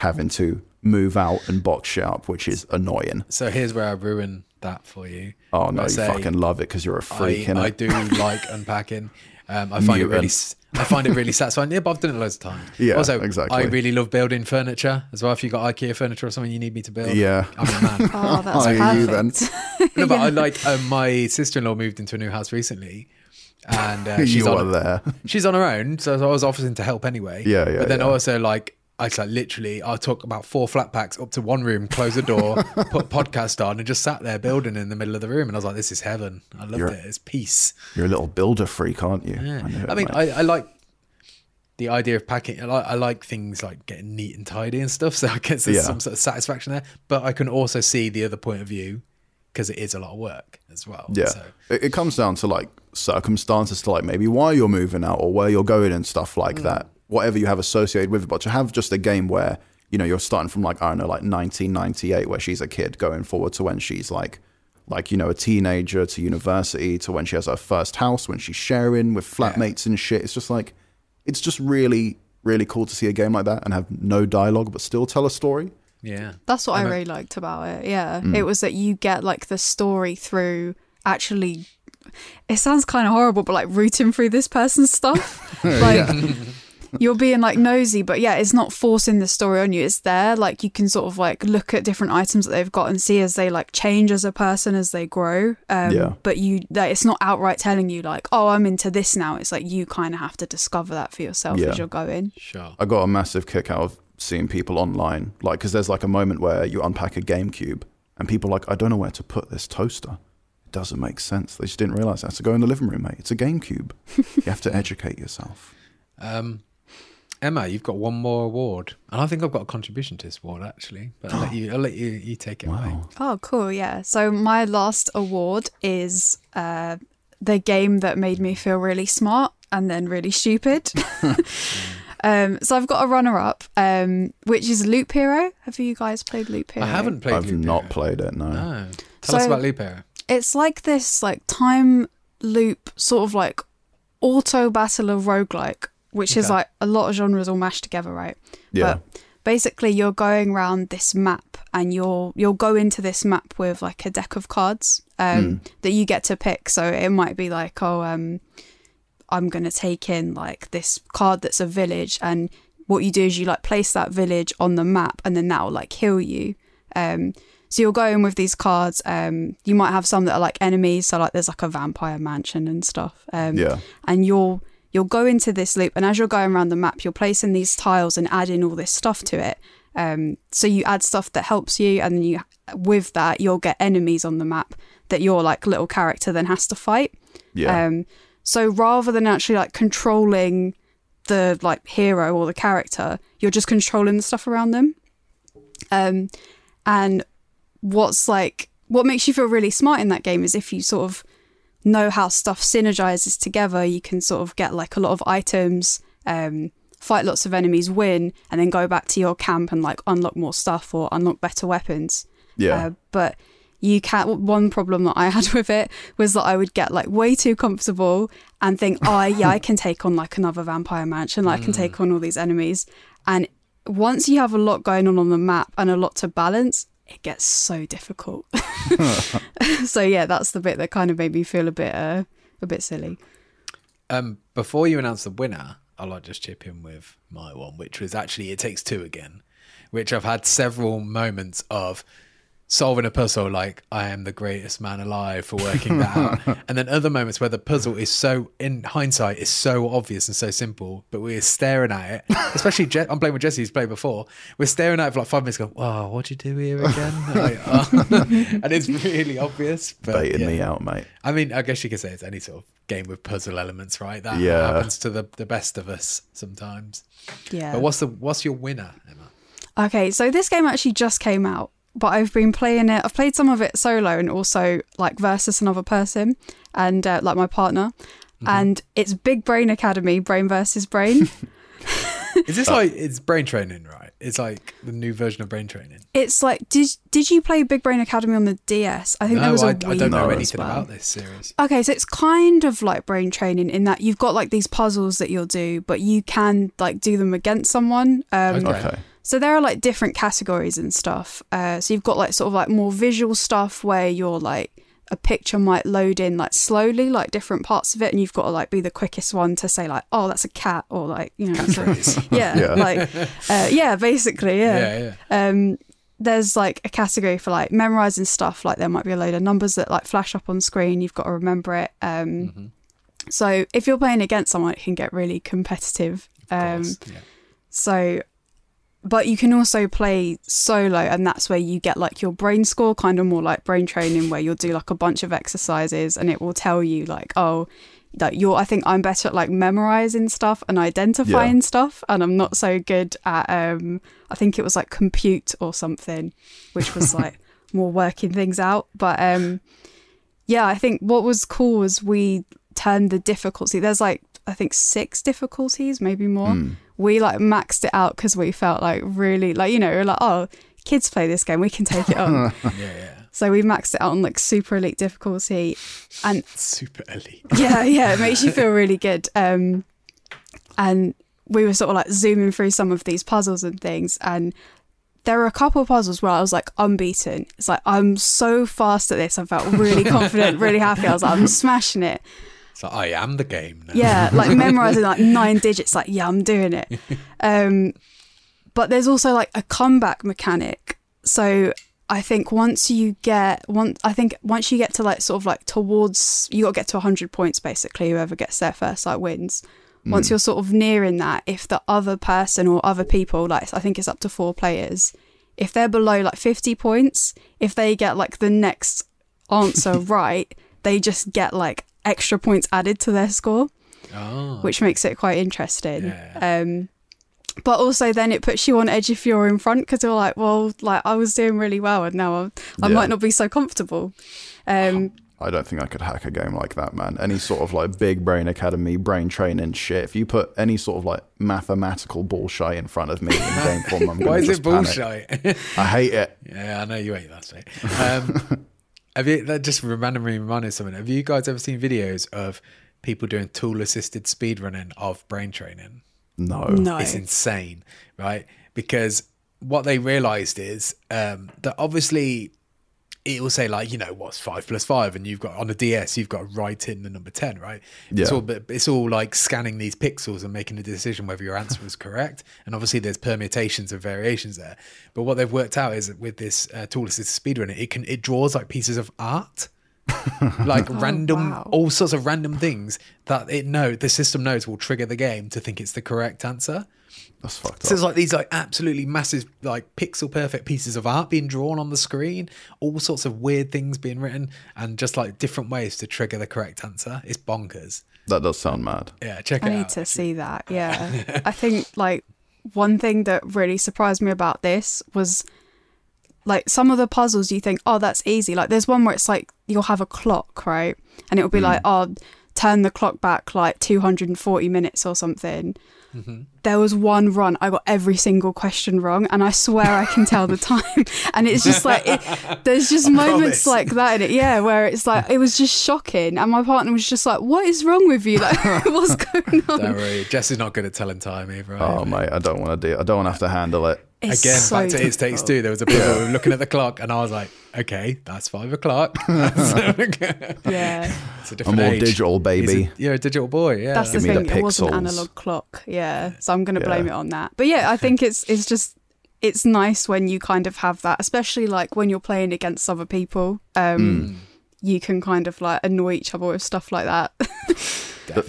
having to move out and box shit up, which is annoying. So here's where I ruin that for you. Oh no, I you say fucking love it because you're a freak. I. I do like unpacking. Um, I find it really, Mutant. s- I find it really satisfying. Yeah, but I've done it loads of times. <laughs> Yeah, Also, exactly. I really love building furniture as well. If you got IKEA furniture or something you need me to build, Yeah. I'm a man. <laughs> Oh, that's <laughs> Are you perfect. no, but I like um, my sister-in-law moved into a new house recently, and uh, she's on there. she's on her own, so I was offering to help anyway. Yeah, yeah, But then yeah. also like I like literally I took about four flat packs up to one room, closed the door, <laughs> put podcast on, and just sat there building in the middle of the room. And I was like, "This is heaven. I loved You're- it. It's peace." You're a little builder freak, aren't you? Yeah. I, it, mean. I, I like the idea of packing. I like, I like things like getting neat and tidy and stuff. <laughs> So I guess there's Yeah. some sort of satisfaction there. But I can also see the other point of view because it is a lot of work as well. Yeah. So, It, it comes down to like circumstances to like maybe why you're moving out or where you're going and stuff like mm. that. Whatever you have associated with it. But to have just a game where, you know, you're starting from like, I don't know, like 1998 where she's a kid going forward to when she's like, like, you know, a teenager to university to when she has her first house, when she's sharing with flatmates and shit. It's just like, it's just really, really cool to see a game like that and have no dialogue but still tell a story. yeah. That's what I I- really liked about it. Yeah. Mm. It was that you get like the story through actually it sounds kind of horrible, but like rooting through this person's stuff. <laughs> like you're being like nosy, but yeah, it's not forcing the story on you. It's there. Like you can sort of like look at different items that they've got and see as they like change as a person as they grow. Um, Yeah. But you, that it's not outright telling you like, oh, I'm into this now. It's like you kind of have to discover that for yourself Yeah. as you're going. Sure. I got a massive kick out of seeing people online, like, because there's like a moment where you unpack a GameCube and people are like, I don't know where to put this toaster. It doesn't make sense. They just didn't realize it has to go in the living room, mate. It's a GameCube. <laughs> you have to educate yourself. Um, Emma, you've got one more award, and I think I've got a contribution to this award actually. But I'll let you, I'll let you, you take it away. Oh, cool. Yeah. So my last award is uh, the game that made me feel really smart and then really stupid. <laughs> <laughs> um, so I've got a runner up, um, which is Loop Hero. Have you guys played Loop Hero? I haven't played. I've Loop not Hero. played it, no. No. Tell us about Loop Hero. It's like this like time loop sort of like auto battler roguelike, which is like a lot of genres all mashed together, right? Yeah. But basically you're going around this map and you'll you'll go into this map with like a deck of cards um, that you get to pick. So it might be like, oh, um, I'm gonna take in like this card that's a village, and what you do is you like place that village on the map, and then that will like heal you. Um, so you're going with these cards. Um, you might have some that are like enemies, so like there's like a vampire mansion and stuff. Um, Yeah. and you'll you'll go into this loop and as you're going around the map you're placing these tiles and adding all this stuff to it. Um, so you add stuff that helps you and then you with that you'll get enemies on the map that your like little character then has to fight. Yeah. um, so rather than actually like controlling the like hero or the character you're just controlling the stuff around them. Um, and what's like what makes you feel really smart in that game is if you sort of know how stuff synergizes together you can sort of get like a lot of items um, fight lots of enemies win and then go back to your camp and like unlock more stuff or unlock better weapons yeah. uh, but you can't. One problem that I <laughs> had with it was that I would get like way too comfortable and think, oh yeah, I can take on like another vampire mansion, like, I can take on all these enemies. And once you have a lot going on on the map and a lot to balance, it gets so difficult. <laughs> <laughs> so yeah, that's the bit that kind of made me feel a bit uh, a bit silly. Um, before you announce the winner, I'll like just chip in with my one, which was actually It Takes Two again, which I've had several moments of solving a puzzle like I am the greatest man alive for working that out. <laughs> And then other moments where the puzzle is so, in hindsight, is so obvious and so simple, but we're staring at it. <laughs> Especially, Je- I'm playing with Jesse, who's played before. We're staring at it for like five minutes, going, "Wow, what'd you do here again?" <laughs> Like, oh. and it's really obvious. But Baiting yeah. me out, mate. I mean, I guess you could say it's any sort of game with puzzle elements, right? That Yeah. happens to the, the best of us sometimes. Yeah. But what's the what's your winner, Emma? Okay, so this game actually just came out, but I've been playing it. I've played some of it solo and also like versus another person and uh, like my partner. And it's Big Brain Academy, Brain versus Brain. <laughs> <laughs> Is this like it's brain training, right? It's like the new version of brain training. it's like did did you play Big Brain Academy on the DS? I think there was a I, I Wii I don't know anything well. about this series. Okay, so it's kind of like brain training in that you've got like these puzzles that you'll do, but you can like do them against someone. Um, Okay. So there are like different categories and stuff. Uh, so you've got like sort of like more visual stuff where you're like a picture might load in like slowly, like different parts of it, and you've got to like be the quickest one to say like, oh, that's a cat, or like you know, so- <laughs> yeah, <laughs> Yeah. like uh, yeah, basically, yeah. Yeah, yeah. Um, there's like a category for like memorizing stuff. Like there might be a load of numbers that like flash up on screen. You've got to remember it. Um, Mm-hmm. So if you're playing against someone, it can get really competitive. Um, yeah. so, but you can also play solo, and that's where you get like your brain score, kind of more like brain training, where you'll do like a bunch of exercises, and it will tell you like, oh, that you're. I think I'm better at like memorizing stuff and identifying stuff, and I'm not so good at. um I think it was like compute or something, which was <laughs> like more working things out. But um yeah, I think what was cool was we turned the difficulty. There's like I think six difficulties, maybe more. We like maxed it out because we felt like really like you know we're like oh kids play this game we can take it on. <laughs> yeah, yeah. so we maxed it out on like super elite difficulty, and Super elite. <laughs> yeah, yeah, it makes you feel really good. Um, and we were sort of like zooming through some of these puzzles and things, and there were a couple of puzzles where I was like unbeaten. It's like I'm so fast at this. I felt really <laughs> confident, really happy. I was like, I'm smashing it. So I am the game now. Yeah, <laughs> like memorizing like nine digits. Like, yeah, I'm doing it. <laughs> Um, but there's also like a comeback mechanic. So I think once you get once, I think once you get to like sort of like towards, you got to get to 100 points basically. Whoever gets there first like wins. Once you're sort of nearing that, if the other person or other people, like I think it's up to four players, if they're below like 50 points, if they get like the next answer <laughs> right, they just get like extra points added to their score, Oh, which makes it quite interesting. Yeah. Um, but also then it puts you on edge if you're in front because you're like, well, like I was doing really well and now I'm, I Yeah. might not be so comfortable. Um, I don't think I could hack a game like that, man. Any sort of like big brain academy, brain training shit. If you put any sort of like mathematical bullshit in front of me in <laughs> game form, I'm Why going is to it just panic. bullshit? I hate it. <laughs> yeah, I know you hate that shit. Um, <laughs> have you? That just reminded me reminded something. Have you guys ever seen videos of people doing tool assisted speedrunning of brain training? No. no. It's insane, right? Because what they realized is um, that obviously it will say like you know what's five plus five, and you've got on the DS you've got to write in the number ten, right? Yeah. It's all but it's all like scanning these pixels and making a decision whether your answer is correct. And obviously there's permutations and variations there. But what they've worked out is that with this uh, tool assisted speedrunning, it can it draws like pieces of art. <laughs> like random wow. all sorts of random things that it know the system knows will trigger the game to think it's the correct answer That's fucked so up. there's like these like absolutely massive like pixel perfect pieces of art being drawn on the screen all sorts of weird things being written and just like different ways to trigger the correct answer it's bonkers That does sound mad. yeah check I it out. I need out to see that. Yeah. I think like one thing that really surprised me about this was like some of the puzzles you think, oh, that's easy. Like there's one where it's like you'll have a clock, right? And it'll be hmm. like, oh, turn the clock back like 240 minutes or something. Mm-hmm. There was one run, I got every single question wrong, and I swear I can tell the time. <laughs> And it's just like, it, there's just moments promise. like that in it, yeah, where it's like, it was just shocking. And my partner was just like, what is wrong with you? Like, <laughs> what's <laughs> going on? don't worry Jess is not good at telling time either right? Oh mate, I don't want to do. I don't want to have to handle it. It's Again, so back to It Takes difficult. Two. There was a people who were looking at the clock, and I was like, "Okay, that's five o'clock." <laughs> <laughs> <laughs> it's Yeah, a A different more age. digital baby. a, you're a digital boy. Yeah, that's the Give me the thing. it was an analog clock. Yeah, so I'm going to blame Yeah. it on that. But yeah, I think it's it's just it's nice when you kind of have that, especially like when you're playing against other people. Um, Hmm. You can kind of like annoy each other with stuff like that.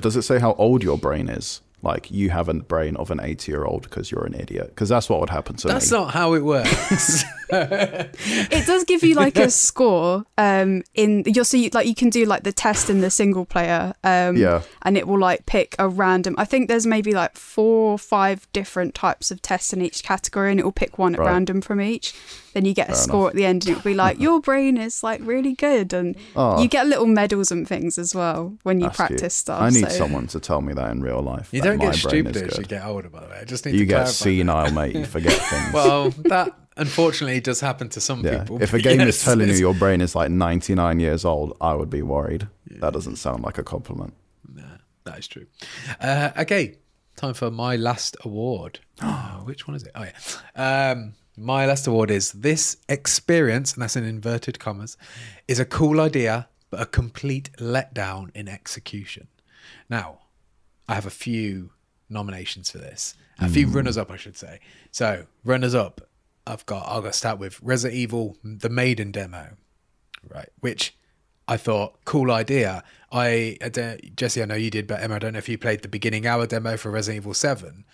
Does it say how old your brain is? Like you have a brain of an 80 year old because you're an idiot? Because that's what would happen to that's me. not how it works. <laughs> it does give you like a score um in you'll see like you can do like the test in the single player um Yeah. and it will like pick a random i think there's maybe like four or five different types of tests in each category and it will pick one at Right. random from each then you get a Fair score at the end and it'll be like <laughs> your brain is like really good and Oh. you get little medals and things as well when you That's cute. practice stuff I need so- someone to tell me that in real life. you that don't get stupid as you get older. By the way, I just need You to get clarify that. senile, mate. You forget <laughs> things. Well, that unfortunately does happen to some yeah. people. If a game is telling you your brain is like 99 years old, I would be worried. That doesn't sound like a compliment. Nah, That is true. Uh, okay, time for my last award. Oh, <gasps> which one is it? Oh yeah, um, my last award is this experience, and that's in inverted commas, is a cool idea but a complete letdown in execution. Now, I have a few nominations for this, a few hmm. runners up, I should say. So, runners up, I've got. I'll go start with Resident Evil: The Maiden demo right? Which I thought cool idea. I, I don't, Jesse, I know you did, but Emma, I don't know if you played the beginning hour demo for Resident Evil Seven,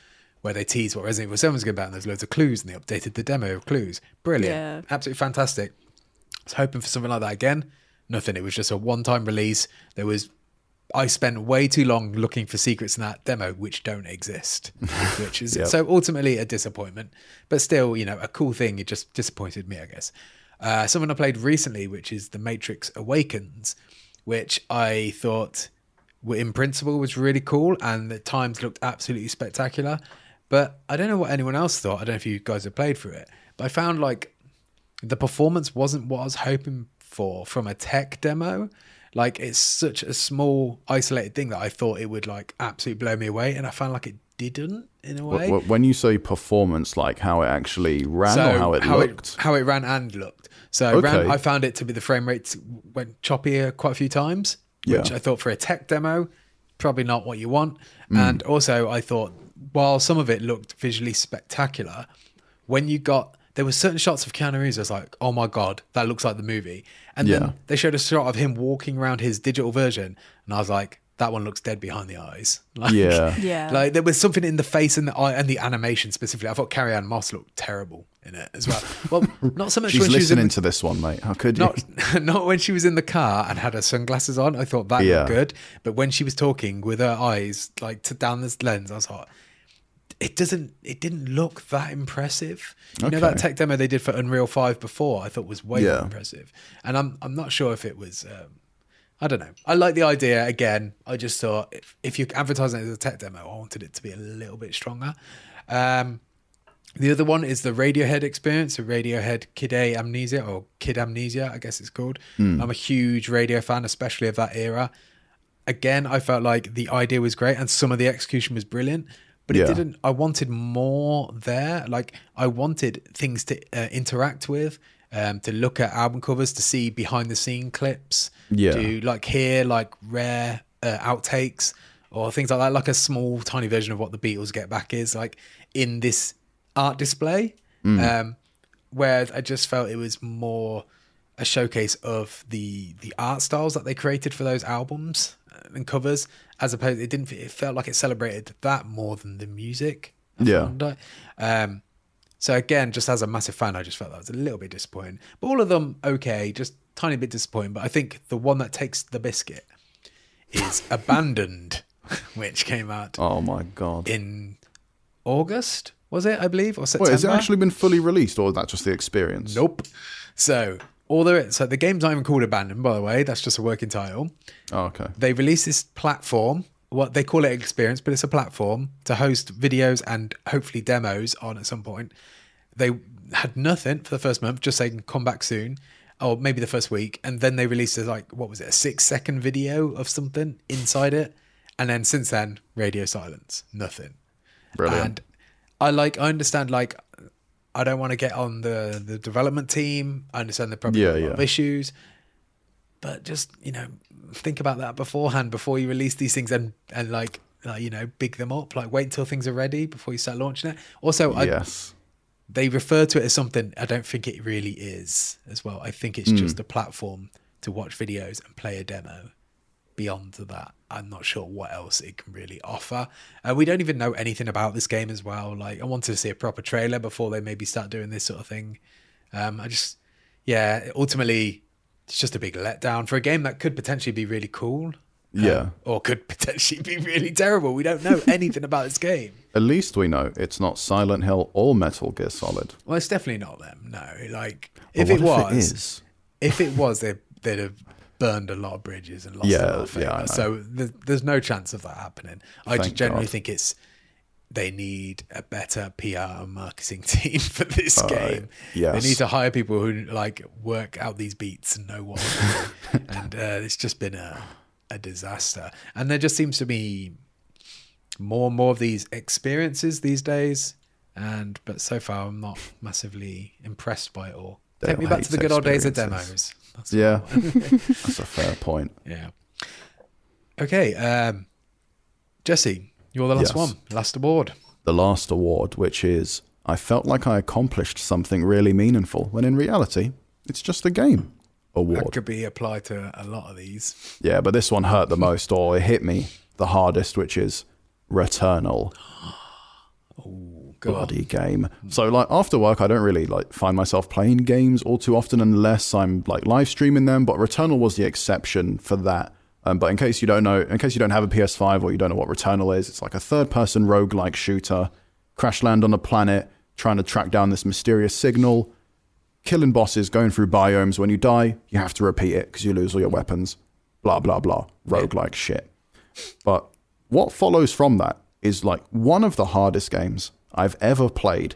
where they teased what Resident Evil Seven was going to be about, and there's loads of clues, and they updated the demo of clues. Brilliant, Yeah. absolutely fantastic. I was hoping for something like that again. Nothing. It was just a one-time release. There was. I spent way too long looking for secrets in that demo, which don't exist, <laughs> which is Yep. so ultimately a disappointment. But still, you know, a cool thing. It just disappointed me, I guess. Uh, something I played recently, which is The Matrix Awakens, which I thought, were in principle, was really cool, and the times looked absolutely spectacular. But I don't know what anyone else thought. I don't know if you guys have played through it, but I found like the performance wasn't what I was hoping for from a tech demo. Like it's such a small, isolated thing that I thought it would like absolutely blow me away, and I found like it didn't in a way. Wh- wh- When you say performance, like how it actually ran or how it looked? how it ran and looked. So it ran, I found it to be the frame rates went choppier quite a few times, which Yeah. I thought for a tech demo, probably not what you want. Mm. And also, I thought while some of it looked visually spectacular, when you got there were certain shots of Keanu Reeves, I was like, oh my god, that looks like the movie. And Yeah. then they showed a shot of him walking around his digital version, and I was like, that one looks dead behind the eyes. <laughs> Like, Yeah. Yeah. like there was something in the face and the eye and the animation specifically. I thought Carrie Ann Moss looked terrible in it as well. Well, <laughs> not so much She's when she was in listening to this one, mate. How could you? not <laughs> not when she was in the car and had her sunglasses on. I thought that Yeah. looked good, but when she was talking with her eyes like to down this lens, I was like, it doesn't. It didn't look that impressive. You know that tech demo they did for Unreal Five before. I thought was way more impressive, and I'm I'm not sure if it was. Um, I don't know. I like the idea. Again, I just thought if, if you're advertising it as a tech demo, I wanted it to be a little bit stronger. Um, the other one is the Radiohead experience, the Radiohead Kid A Amnesia or Kid Amnesia, I guess it's called. Hmm. I'm a huge radio fan, especially of that era. Again, I felt like the idea was great and some of the execution was brilliant, but Yeah. it didn't. I wanted more there. Like I wanted things to uh, interact with, um, to look at album covers, to see behind the scene clips, Yeah. to like hear like rare uh, outtakes or things like that, like a small tiny version of what the Beatles Get Back is like in this art display. Um, where I just felt it was more a showcase of the the art styles that they created for those albums uh, and covers, as opposed it didn't. It felt like it celebrated that more than the music. Yeah. Um, so again, just as a massive fan, I just felt that was a little bit disappointing. But all of them okay, just tiny bit disappointing. But I think the one that takes the biscuit is <laughs> Abandoned, which came out Oh my god. in August, was it? I believe or September. Wait, has it actually been fully released, or is that just the experience? Nope. So all there is, so the game's not even called Abandoned, by the way. That's just a working title. Oh, okay. They released this platform. What they call it experience, but it's a platform to host videos and hopefully demos on at some point. They had nothing for the first month, just saying come back soon, or maybe the first week, and then they released a, like what was it, a six second video of something inside it, and then since then, radio silence, nothing. Brilliant. And I like, I understand, like, I don't want to get on the the development team. I understand they're probably Yeah, a lot of issues, but just you know, think about that beforehand before you release these things and and like. like, you know, big them up. Like, wait until things are ready before you start launching it. Also, I, yes. they refer to it as something I don't think it really is as well. I think it's hmm. just a platform to watch videos and play a demo. Beyond that, I'm not sure what else it can really offer. Uh, we don't even know anything about this game as well. Like, I wanted to see a proper trailer before they maybe start doing this sort of thing. Um, I just, yeah, ultimately, it's just a big letdown for a game that could potentially be really cool. Yeah. Or could <laughs> potentially be really terrible. We don't know <laughs> anything about this game. At least we know it's not Silent Hill or Metal Gear Solid. Well, it's definitely not them. No, like if it was, is? if it was, they, they'd have burned a lot of bridges and lost a lot of yeah, so th- there's no chance of that happening. I just generally God. think it's they need a better PR and marketing <laughs> team for this Uh, game. yes. They need to hire people who like work out these beats and know what. <laughs> and uh, it's just been a a disaster. And there just seems to be more and more of these experiences these days. And but so far, I'm not massively impressed by it all. They Take me back to the good old days of demos. That's Yeah. <laughs> That's a fair point. yeah. Okay, um, Jesse, you're the last Yes. one, last award. The last award, which is I felt like I accomplished something really meaningful, when in reality, it's just a game award. That could be applied to a lot of these. Yeah, but this one hurt the most, or it hit me the hardest, which is Returnal. <gasps> Go on. Bloody game. So like after work, I don't really like find myself playing games all too often unless I'm like live streaming them. But Returnal was the exception for that. Um, but in case you don't know, in case you don't have a PS5 or you don't know what Returnal is, it's like a third-person roguelike shooter. Crash land on a planet, trying to track down this mysterious signal, killing bosses, going through biomes. When you die, you have to repeat it because you lose all your weapons. Blah blah blah. Roguelike shit. But what follows from that is like one of the hardest games I've ever played,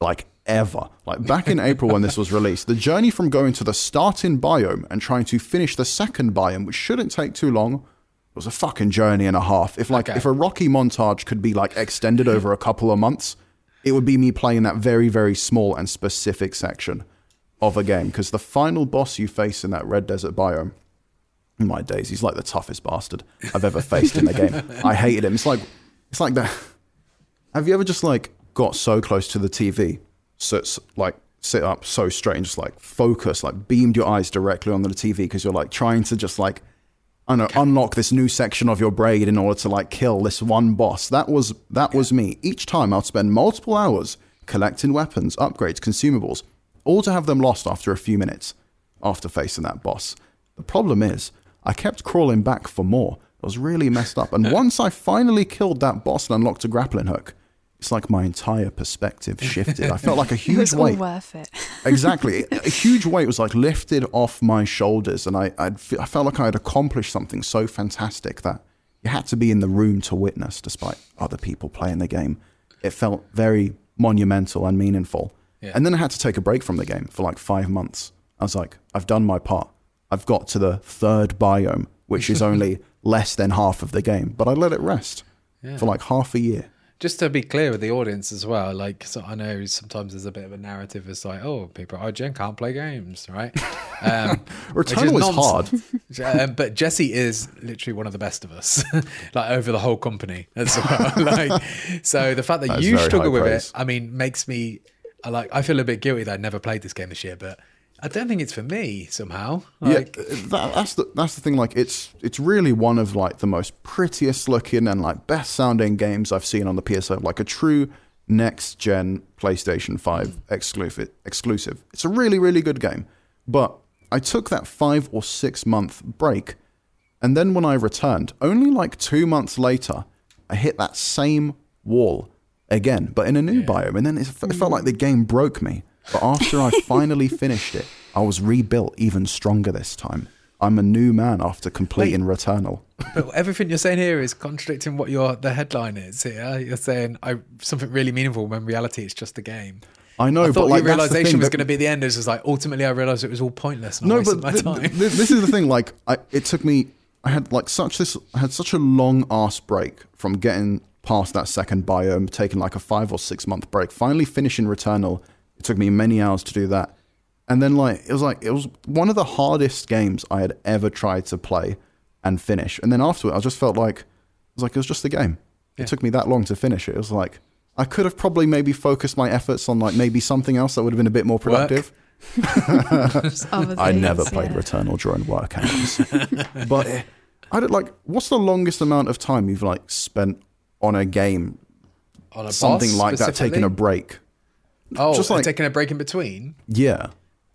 like ever. Like back in April when this was released, the journey from going to the starting biome and trying to finish the second biome, which shouldn't take too long, was a fucking journey and a half. If like Okay. if a Rocky montage could be like extended over a couple of months, it would be me playing that very very small and specific section of a game because the final boss you face in that red desert biome my days. He's like the toughest bastard I've ever faced in a game. <laughs> I hated him. It's like it's like that. Have you ever just like got so close to the TV, so it's like sit up so straight and just like focus, like beamed your eyes directly on the TV because you're like trying to just like I don't know unlock this new section of your brain in order to like kill this one boss. That was that was me. Each time I'd spend multiple hours collecting weapons, upgrades, consumables, all to have them lost after a few minutes after facing that boss. The problem is, I kept crawling back for more. I was really messed up. And once I finally killed that boss and unlocked a grappling hook, it's like my entire perspective shifted. I felt like a <laughs> It huge was all weight. worth it. <laughs> exactly. A huge weight was like lifted off my shoulders. And I, I'd, fe- I felt like I had accomplished something so fantastic that you had to be in the room to witness, despite other people playing the game. It felt very monumental and meaningful. Yeah. And then I had to take a break from the game for like five months. I was like, I've done my part. I've got to the third biome, which is <laughs> only less than half of the game, but I let it rest for like half a year. Just to be clear with the audience as well, like so I know sometimes there's a bit of a narrative. It's like, oh, people at IGN can't play games, right? <laughs> Um, which is Returnal is hard. <laughs> um, but Jesse is literally one of the best of us, <laughs> like over the whole company as well. like, so the fact that, That you struggle with praise. it, I mean, makes me I like. I feel a bit guilty that I never played this game this year, but I don't think it's for me somehow. Like, yeah, that, that's the that's the thing. Like, it's it's really one of like the most prettiest looking and like best sounding games I've seen on the PS5. Like a true next gen PlayStation Five exclusive. Exclusive. It's a really really good game. But I took that five or six month break, and then when I returned, only like two months later, I hit that same wall again, but in a new biome. And then it felt like the game broke me. But after I <laughs> finally finished it, I was rebuilt even stronger this time. I'm a new man after completing Returnal. But everything you're saying here is contradicting what your the headline is. Here, you're saying I something really meaningful when reality it's just a game. I know, I but thought like your that's the realization was that- going to be the end. Is just like ultimately I realized it was all pointless. No, but my th- time. th- th- this is the thing. Like, I, it took me. I had like such this. I had such a long ass break from getting past that second biome, taking like a five or six month break, finally finishing Returnal, It took me many hours to do that. And then like it was like it was one of the hardest games I had ever tried to play and finish. And then afterward I just felt like it was like it was just a game. It took me that long to finish it. It was like I could have probably maybe focused my efforts on like maybe something else that would have been a bit more productive. <laughs> I never played yeah. Returnal during work hours. <laughs> but I don't like what's the longest amount of time you've like spent on a game On a something boss like that taking a break. Oh, just like- taking a break in between. Yeah.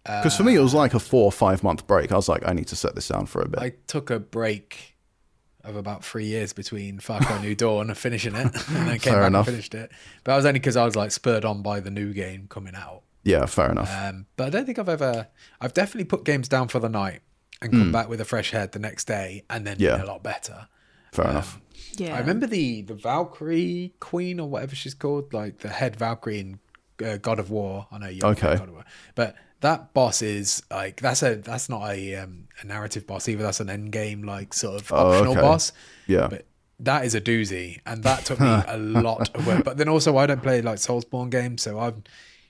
Because for me, it was uh, like a four or five month break. I was like, I need to set this down for a bit. I took a break of about three years between Far Cry New Dawn and finishing it, and then <laughs> came Fair back enough. and finished it. But that was only because I was like spurred on by the new game coming out. yeah, fair enough. Um, but I don't think I've ever. I've definitely put games down for the night and come hmm. back with a fresh head the next day, and then Yeah. a lot better. fair um, enough. Yeah. I remember the the Valkyrie Queen or whatever she's called, like the head Valkyrie in uh, God of War. I know you Okay. God of War, but that boss is like that's a that's not a um, a narrative boss either. That's an end game like sort of Oh, optional okay. boss. Yeah. But that is a doozy, and that took me <laughs> a lot of work. But then also, I don't play like Soulsborne games, so I'm,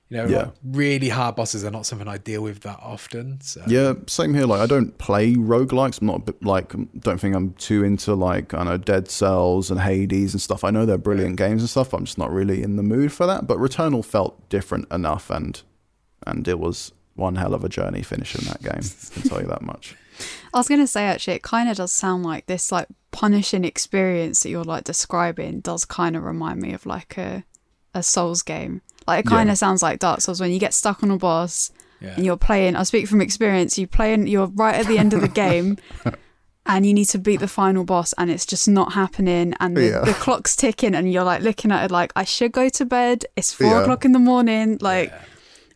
you know, Yeah. like, really hard bosses are not something I deal with that often. So Yeah, same here. Like, I don't play roguelikes. I'm not like, don't think I'm too into like, I know, Dead Cells and Hades and stuff. I know they're brilliant games and stuff. But I'm just not really in the mood for that. But Returnal felt different enough, and and it was one hell of a journey finishing that game. I can tell you that much. <laughs> I was gonna say actually, it kind of does sound like this like punishing experience that you're like describing does kind of remind me of like a a Souls game. Like it kind of Yeah. sounds like Dark Souls when you get stuck on a boss Yeah. and you're playing. I speak from experience. You play and you're right at the end of the <laughs> game. And you need to beat the final boss, and it's just not happening. And the, Yeah. the clock's ticking, and you're like looking at it like, I should go to bed. It's four o'clock in the morning. Like,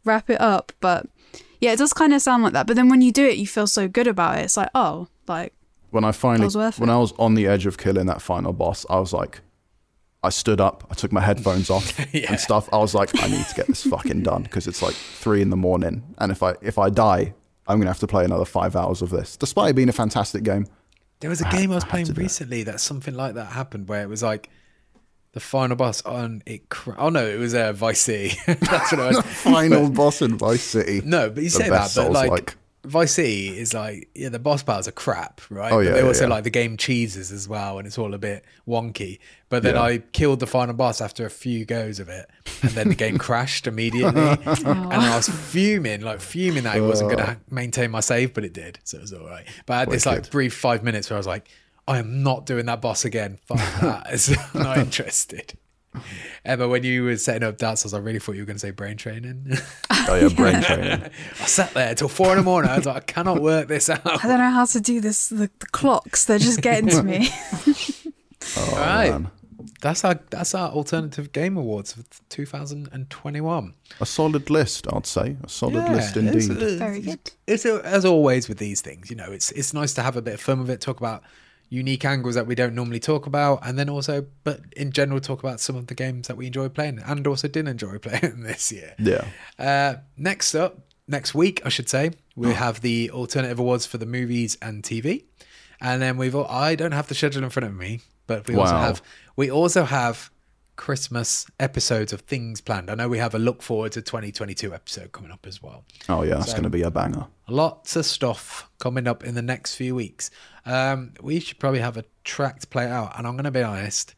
wrap it up. But yeah, it does kind of sound like that. But then when you do it, you feel so good about it. It's like, oh, like When I finally, was worth when it. I was on the edge of killing that final boss, I was like, I stood up, I took my headphones off <laughs> Yeah. and stuff. I was like, I need to get this fucking done because it's like three in the morning, and if I if I die, I'm gonna have to play another five hours of this, despite it being a fantastic game. There was a I- game I was I playing to do it. recently that something like that happened where it was like the final boss on it. Cr- oh no, it was uh, Vice City. <laughs> That's what it was. <laughs> Final boss in Vice City. No, but you The say that, but like, Souls-like. Vice City is like yeah, the boss battles are crap, right? Oh, But yeah, they yeah, also yeah. like the game cheeses as well, and it's all a bit wonky. But then Yeah. I killed the final boss after a few goes of it, and then the game <laughs> crashed immediately, <laughs> and I was fuming, like fuming that it wasn't going to oh. maintain my save, but it did, so it was all right. But I had this like Wicked. brief five minutes where I was like, I am not doing that boss again. Fuck <laughs> that. It's not interested. <laughs> Emma, when you were setting up Dark Souls, I really thought you were going to say brain training. Oh yeah, brain <laughs> training. I sat there till four in the morning. I was like, I cannot work this out. I don't know how to do this. The, the clocks, they're just getting to me. <laughs> Oh, All right. man. That's our that's our alternative game awards for 2021. A solid list, I'd say. A solid list indeed. it's- Very good. It's a, as always with these things, you know, it's it's nice to have a bit of fun with it, talk about unique angles that we don't normally talk about, and then also, but in general, talk about some of the games that we enjoy playing and also didn't enjoy <laughs> playing this year. Yeah. Uh, next up, next week, I should say, we have the alternative awards for the movies and TV, and then we've. al- I don't have the schedule in front of me, but we also have. We also have Christmas episodes of things planned. I know we have a look forward to 2022 episode coming up as well. Oh yeah, that's going to be a banger. Lots of stuff coming up in the next few weeks. Um, we should probably have a track to play out, and I'm going to be honest,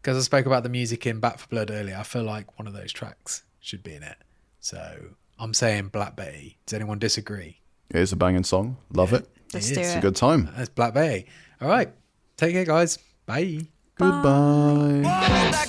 because I spoke about the music in Back 4 Blood earlier. I feel like one of those tracks should be in it. So I'm saying Black Betty. Does anyone disagree? It is a banging song. Love it. Let's It do is. It's a good time. That's Black Betty. All right, take care, guys. Bye. Goodbye. Whoa, Black